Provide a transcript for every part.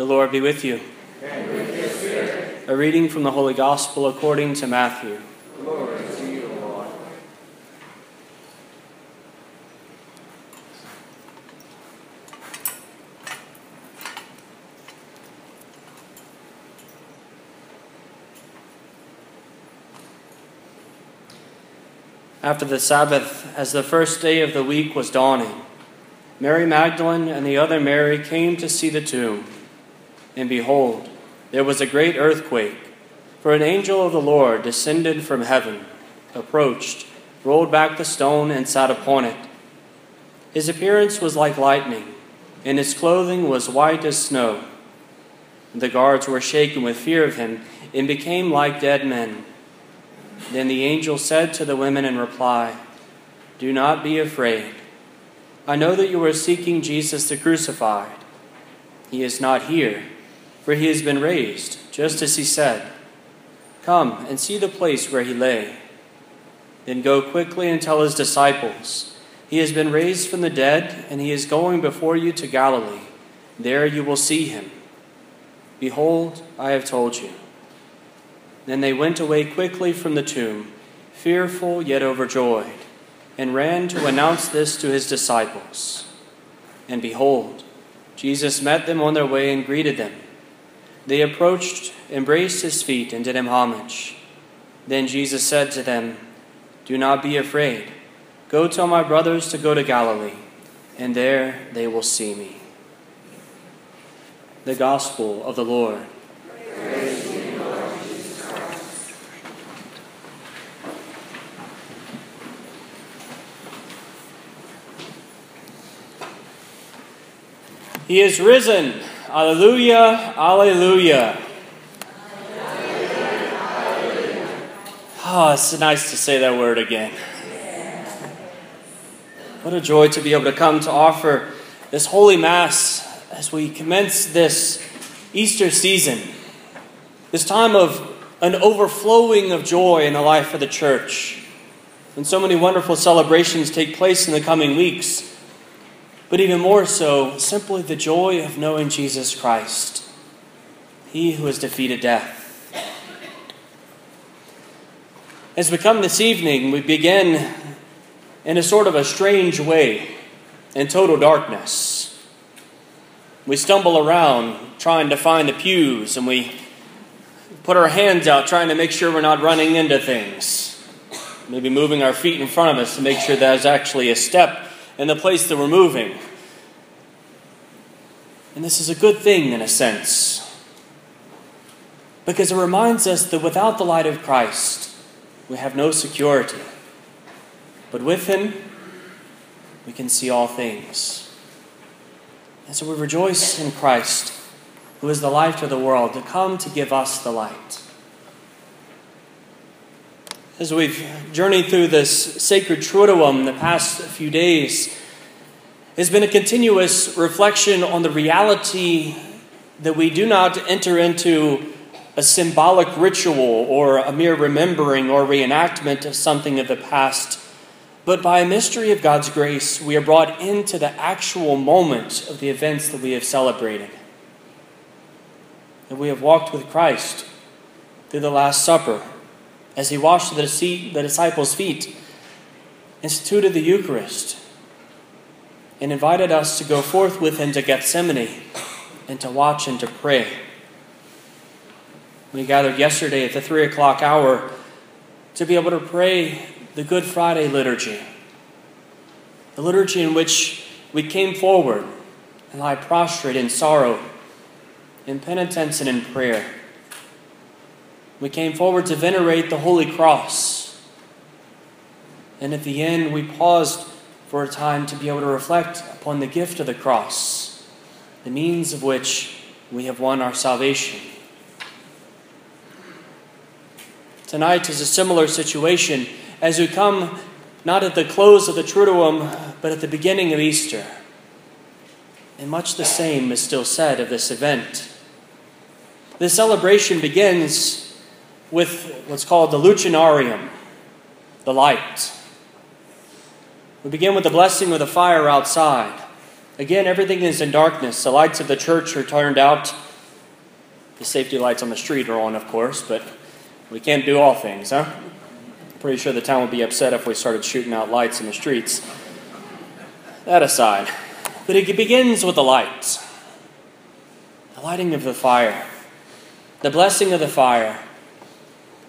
The Lord be with you. And with your spirit. A reading from the Holy Gospel according to Matthew. Glory to you, Lord. After the Sabbath, as the first day of the week was dawning, Mary Magdalene and the other Mary came to see the tomb. And behold, there was a great earthquake, for an angel of the Lord descended from heaven, approached, rolled back the stone, and sat upon it. His appearance was like lightning, and his clothing was white as snow. The guards were shaken with fear of him and became like dead men. Then the angel said to the women in reply, Do not be afraid. I know that you are seeking Jesus the crucified. He is not here, for he has been raised, just as he said. Come and see the place where he lay. Then go quickly and tell his disciples, He has been raised from the dead, and he is going before you to Galilee. There you will see him. Behold, I have told you. Then they went away quickly from the tomb, fearful yet overjoyed, and ran to announce this to his disciples. And behold, Jesus met them on their way and greeted them. They approached, embraced his feet, and did him homage. Then Jesus said to them, Do not be afraid. Go tell my brothers to go to Galilee, and there they will see me. The Gospel of the Lord. He is risen. Alleluia, alleluia. Oh, it's nice to say that word again. What a joy to be able to come to offer this holy Mass as we commence this Easter season, this time of an overflowing of joy in the life of the church. And so many wonderful celebrations take place in the coming weeks but even more so, simply the joy of knowing Jesus Christ, He who has defeated death. As we come this evening, we begin in a sort of a strange way, in total darkness. We stumble around trying to find the pews, and we put our hands out trying to make sure we're not running into things. Maybe moving our feet in front of us to make sure there's actually a step in the place that we're moving. And this is a good thing in a sense, because it reminds us that without the light of Christ, we have no security. But with Him, we can see all things. And so we rejoice in Christ, who is the light of the world, to come to give us the light. As we've journeyed through this sacred Triduum the past few days, has been a continuous reflection on the reality that we do not enter into a symbolic ritual or a mere remembering or reenactment of something of the past, but by a mystery of God's grace, we are brought into the actual moment of the events that we have celebrated. That we have walked with Christ through the Last Supper as he washed the, disciples' feet, instituted the Eucharist, and invited us to go forth with him to Gethsemane and to watch and to pray. We gathered yesterday at the three o'clock hour to be able to pray the Good Friday liturgy, the liturgy in which we came forward and lie prostrate in sorrow, in penitence, and in prayer. We came forward to venerate the Holy Cross. And at the end, we paused for a time to be able to reflect upon the gift of the cross, the means of which we have won our salvation. Tonight is a similar situation as we come not at the close of the Triduum, but at the beginning of Easter. And much the same is still said of this event. The celebration begins with what's called the Lucernarium, the light. We begin with the blessing of the fire outside. Again, everything is in darkness. The lights of the church are turned out. The safety lights on the street are on, of course, but we can't do all things, huh? Pretty sure the town would be upset if we started shooting out lights in the streets. That aside, but it begins with the light the lighting of the fire, the blessing of the fire,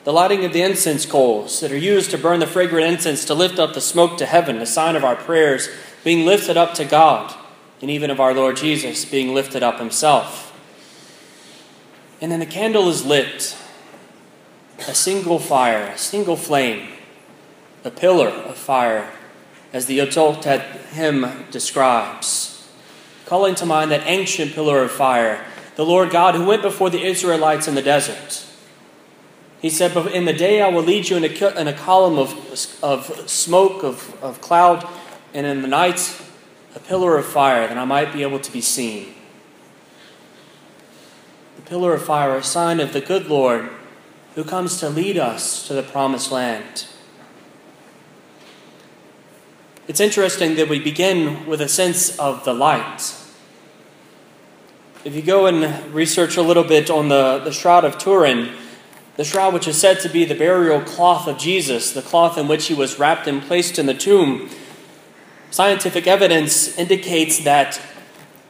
the lighting of the incense coals that are used to burn the fragrant incense to lift up the smoke to heaven, a sign of our prayers being lifted up to God, and even of our Lord Jesus being lifted up himself. And then the candle is lit, a single fire, a single flame, a pillar of fire, as the Exultet hymn describes, calling to mind that ancient pillar of fire the Lord God who went before the Israelites in the desert. He said, But In the day I will lead you in a, in a column of, of smoke, of, of cloud, and in the night a pillar of fire, that I might be able to be seen. The pillar of fire, a sign of the good Lord who comes to lead us to the promised land. It's interesting that we begin with a sense of the light. If you go and research a little bit on the, the Shroud of Turin, the shroud which is said to be the burial cloth of Jesus, the cloth in which he was wrapped and placed in the tomb, scientific evidence indicates that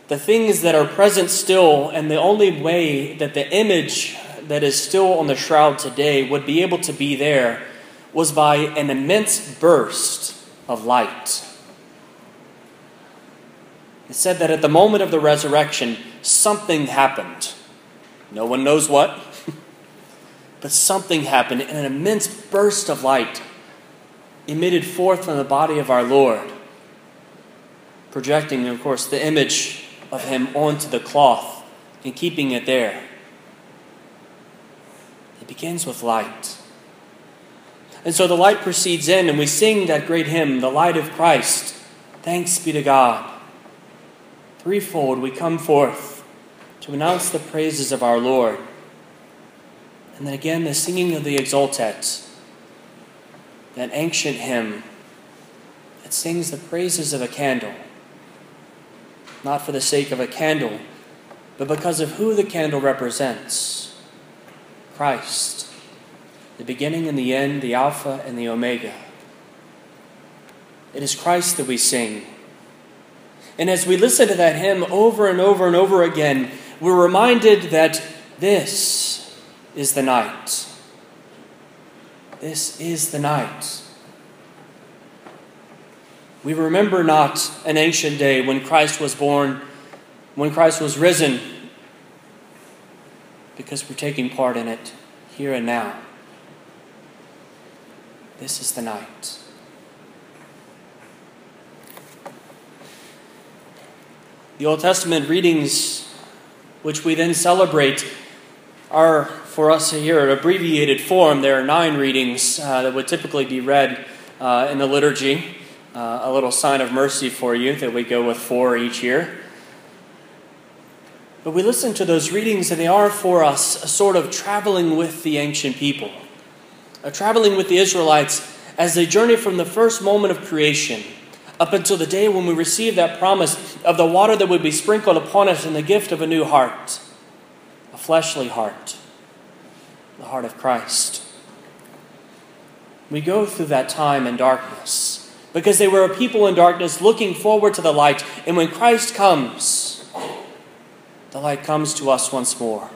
the things that are present still, and the only way that the image that is still on the shroud today would be able to be there, was by an immense burst of light. It said that at the moment of the resurrection, something happened. No one knows what, but something happened, and an immense burst of light emitted forth from the body of our Lord, projecting, of course, the image of him onto the cloth and keeping it there. It begins with light. And so the light proceeds in, and we sing that great hymn, The Light of Christ. Thanks be to God. Threefold we come forth to announce the praises of our Lord. And then again, the singing of the Exultet, that ancient hymn that sings the praises of a candle, not for the sake of a candle, but because of who the candle represents Christ, the beginning and the end, the Alpha and the Omega. It is Christ that we sing. And as we listen to that hymn over and over and over again, we're reminded that this is the night. This is the night. We remember not an ancient day when Christ was born, when Christ was risen, because we're taking part in it here and now. This is the night. The Old Testament readings, which we then celebrate, are for us here in abbreviated form. There are nine readings uh, that would typically be read uh, in the liturgy. Uh, a little sign of mercy for you that we go with four each year. But we listen to those readings, and they are for us a sort of traveling with the ancient people, a traveling with the Israelites as they journey from the first moment of creation up until the day when we receive that promise of the water that would be sprinkled upon us and the gift of a new heart, a fleshly heart, the heart of Christ. We go through that time in darkness because they were a people in darkness looking forward to the light. And when Christ comes, the light comes to us once more.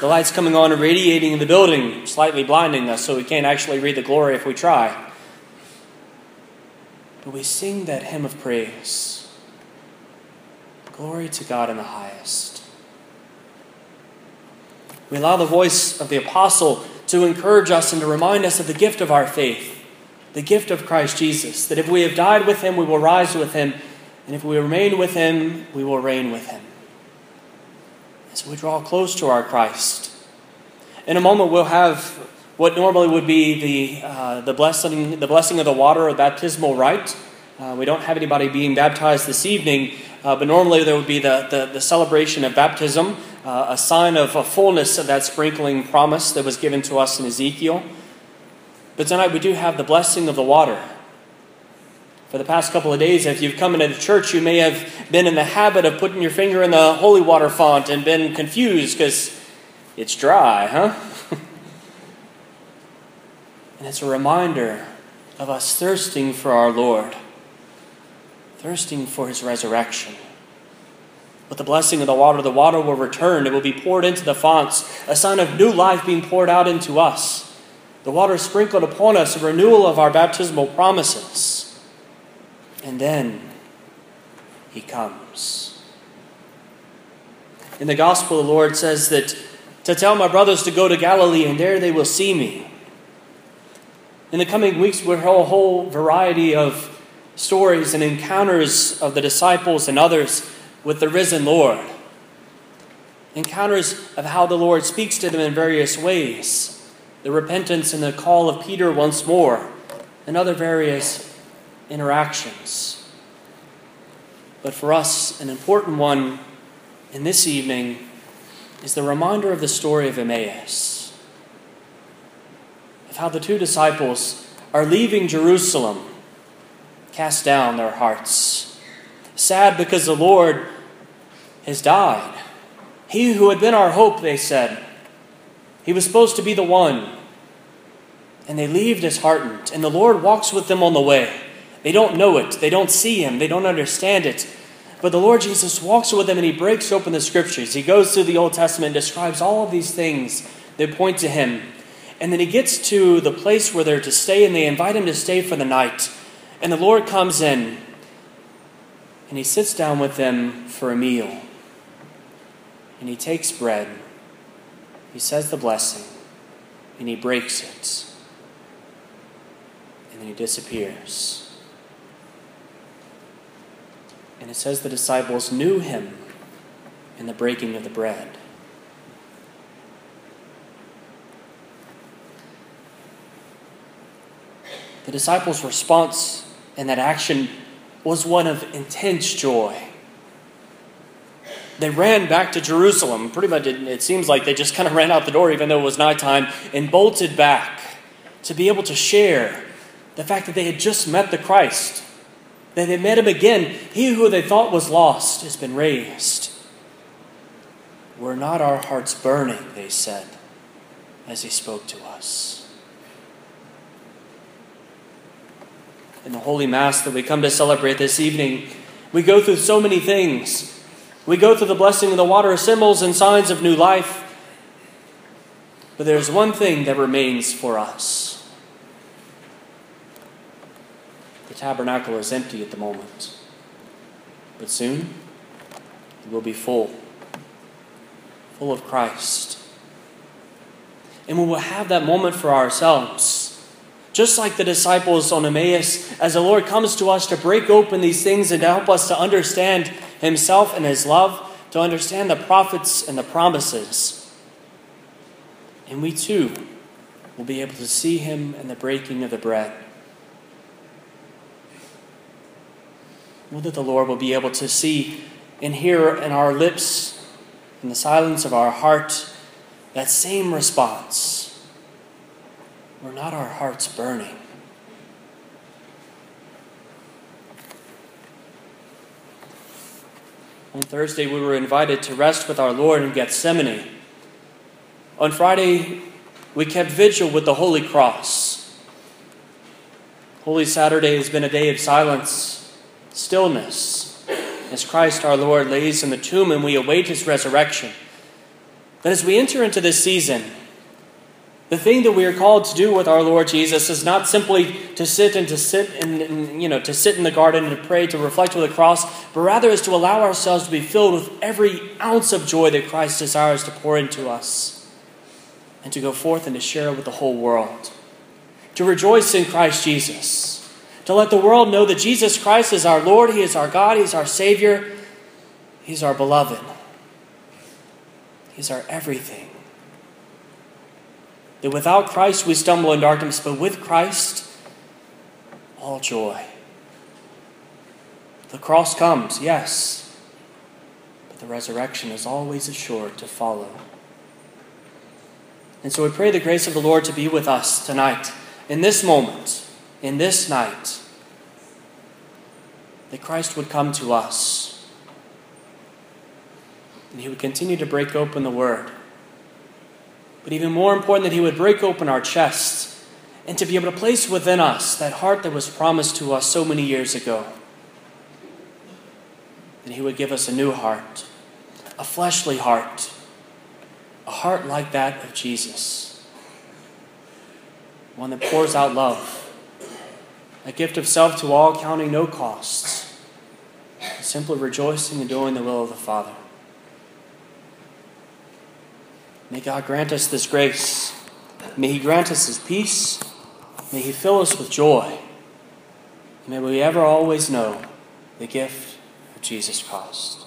The light's coming on and radiating in the building, slightly blinding us so we can't actually read the glory if we try. But we sing that hymn of praise. Glory to God in the highest. We allow the voice of the apostle to encourage us and to remind us of the gift of our faith, the gift of Christ Jesus, that if we have died with him, we will rise with him, and if we remain with him, we will reign with him. As we draw close to our Christ. In a moment, we'll have what normally would be the, uh, the, blessing, the blessing of the water or baptismal rite. Uh, we don't have anybody being baptized this evening, uh, but normally there would be the, the, the celebration of baptism, uh, a sign of a fullness of that sprinkling promise that was given to us in Ezekiel. But tonight we do have the blessing of the water. For the past couple of days, if you've come into the church, you may have been in the habit of putting your finger in the holy water font and been confused because it's dry, huh? and it's a reminder of us thirsting for our Lord, thirsting for his resurrection. With the blessing of the water, the water will return. It will be poured into the fonts, a sign of new life being poured out into us. The water sprinkled upon us, a renewal of our baptismal promises. And then he comes. In the gospel, the Lord says that to tell my brothers to go to Galilee, and there they will see me. In the coming weeks, we'll have a whole variety of stories and encounters of the disciples and others with the risen Lord. Encounters of how the Lord speaks to them in various ways. The repentance and the call of Peter once more, and other various interactions. But for us, an important one in this evening is the reminder of the story of Emmaus, of how the two disciples are leaving Jerusalem, cast down their hearts, sad because the Lord has died. He who had been our hope, they said, he was supposed to be the one. And they leave disheartened, and the Lord walks with them on the way. They don't know it, they don't see Him, they don't understand it. But the Lord Jesus walks with them and He breaks open the Scriptures. He goes through the Old Testament describes all of these things that point to Him. And then He gets to the place where they're to stay and they invite Him to stay for the night. And the Lord comes in and He sits down with them for a meal. And He takes bread, He says the blessing, and He breaks it. And then He disappears. And it says the disciples knew him in the breaking of the bread. The disciples' response and that action was one of intense joy. They ran back to Jerusalem. Pretty much, it, it seems like they just kind of ran out the door, even though it was nighttime, and bolted back to be able to share the fact that they had just met the Christ that they met him again. He who they thought was lost has been raised. Were not our hearts burning, they said, as he spoke to us. In the Holy Mass that we come to celebrate this evening, we go through so many things. We go through the blessing of the water, symbols and signs of new life. But there's one thing that remains for us The tabernacle is empty at the moment. But soon, it will be full, full of Christ. And we will have that moment for ourselves. Just like the disciples on Emmaus, as the Lord comes to us to break open these things and to help us to understand Himself and His love, to understand the prophets and the promises. And we too will be able to see Him in the breaking of the bread. That the Lord will be able to see and hear in our lips, in the silence of our heart, that same response. Were not our hearts burning? On Thursday, we were invited to rest with our Lord in Gethsemane. On Friday, we kept vigil with the Holy Cross. Holy Saturday has been a day of silence stillness as Christ our Lord lays in the tomb and we await his resurrection. But as we enter into this season, the thing that we are called to do with our Lord Jesus is not simply to sit and to sit in, you know to sit in the garden and to pray to reflect with the cross, but rather is to allow ourselves to be filled with every ounce of joy that Christ desires to pour into us, and to go forth and to share it with the whole world, to rejoice in Christ Jesus. To let the world know that Jesus Christ is our Lord, He is our God, He is our Savior, He's our beloved, He's our everything. That without Christ we stumble in darkness, but with Christ, all joy. The cross comes, yes, but the resurrection is always assured to follow. And so we pray the grace of the Lord to be with us tonight, in this moment, in this night that Christ would come to us. And he would continue to break open the Word. But even more important, that he would break open our chests and to be able to place within us that heart that was promised to us so many years ago. That he would give us a new heart, a fleshly heart, a heart like that of Jesus, one that pours out love, a gift of self to all, counting no costs, simply rejoicing and doing the will of the Father. May God grant us this grace. May He grant us His peace. May He fill us with joy. May we ever always know the gift of Jesus Christ.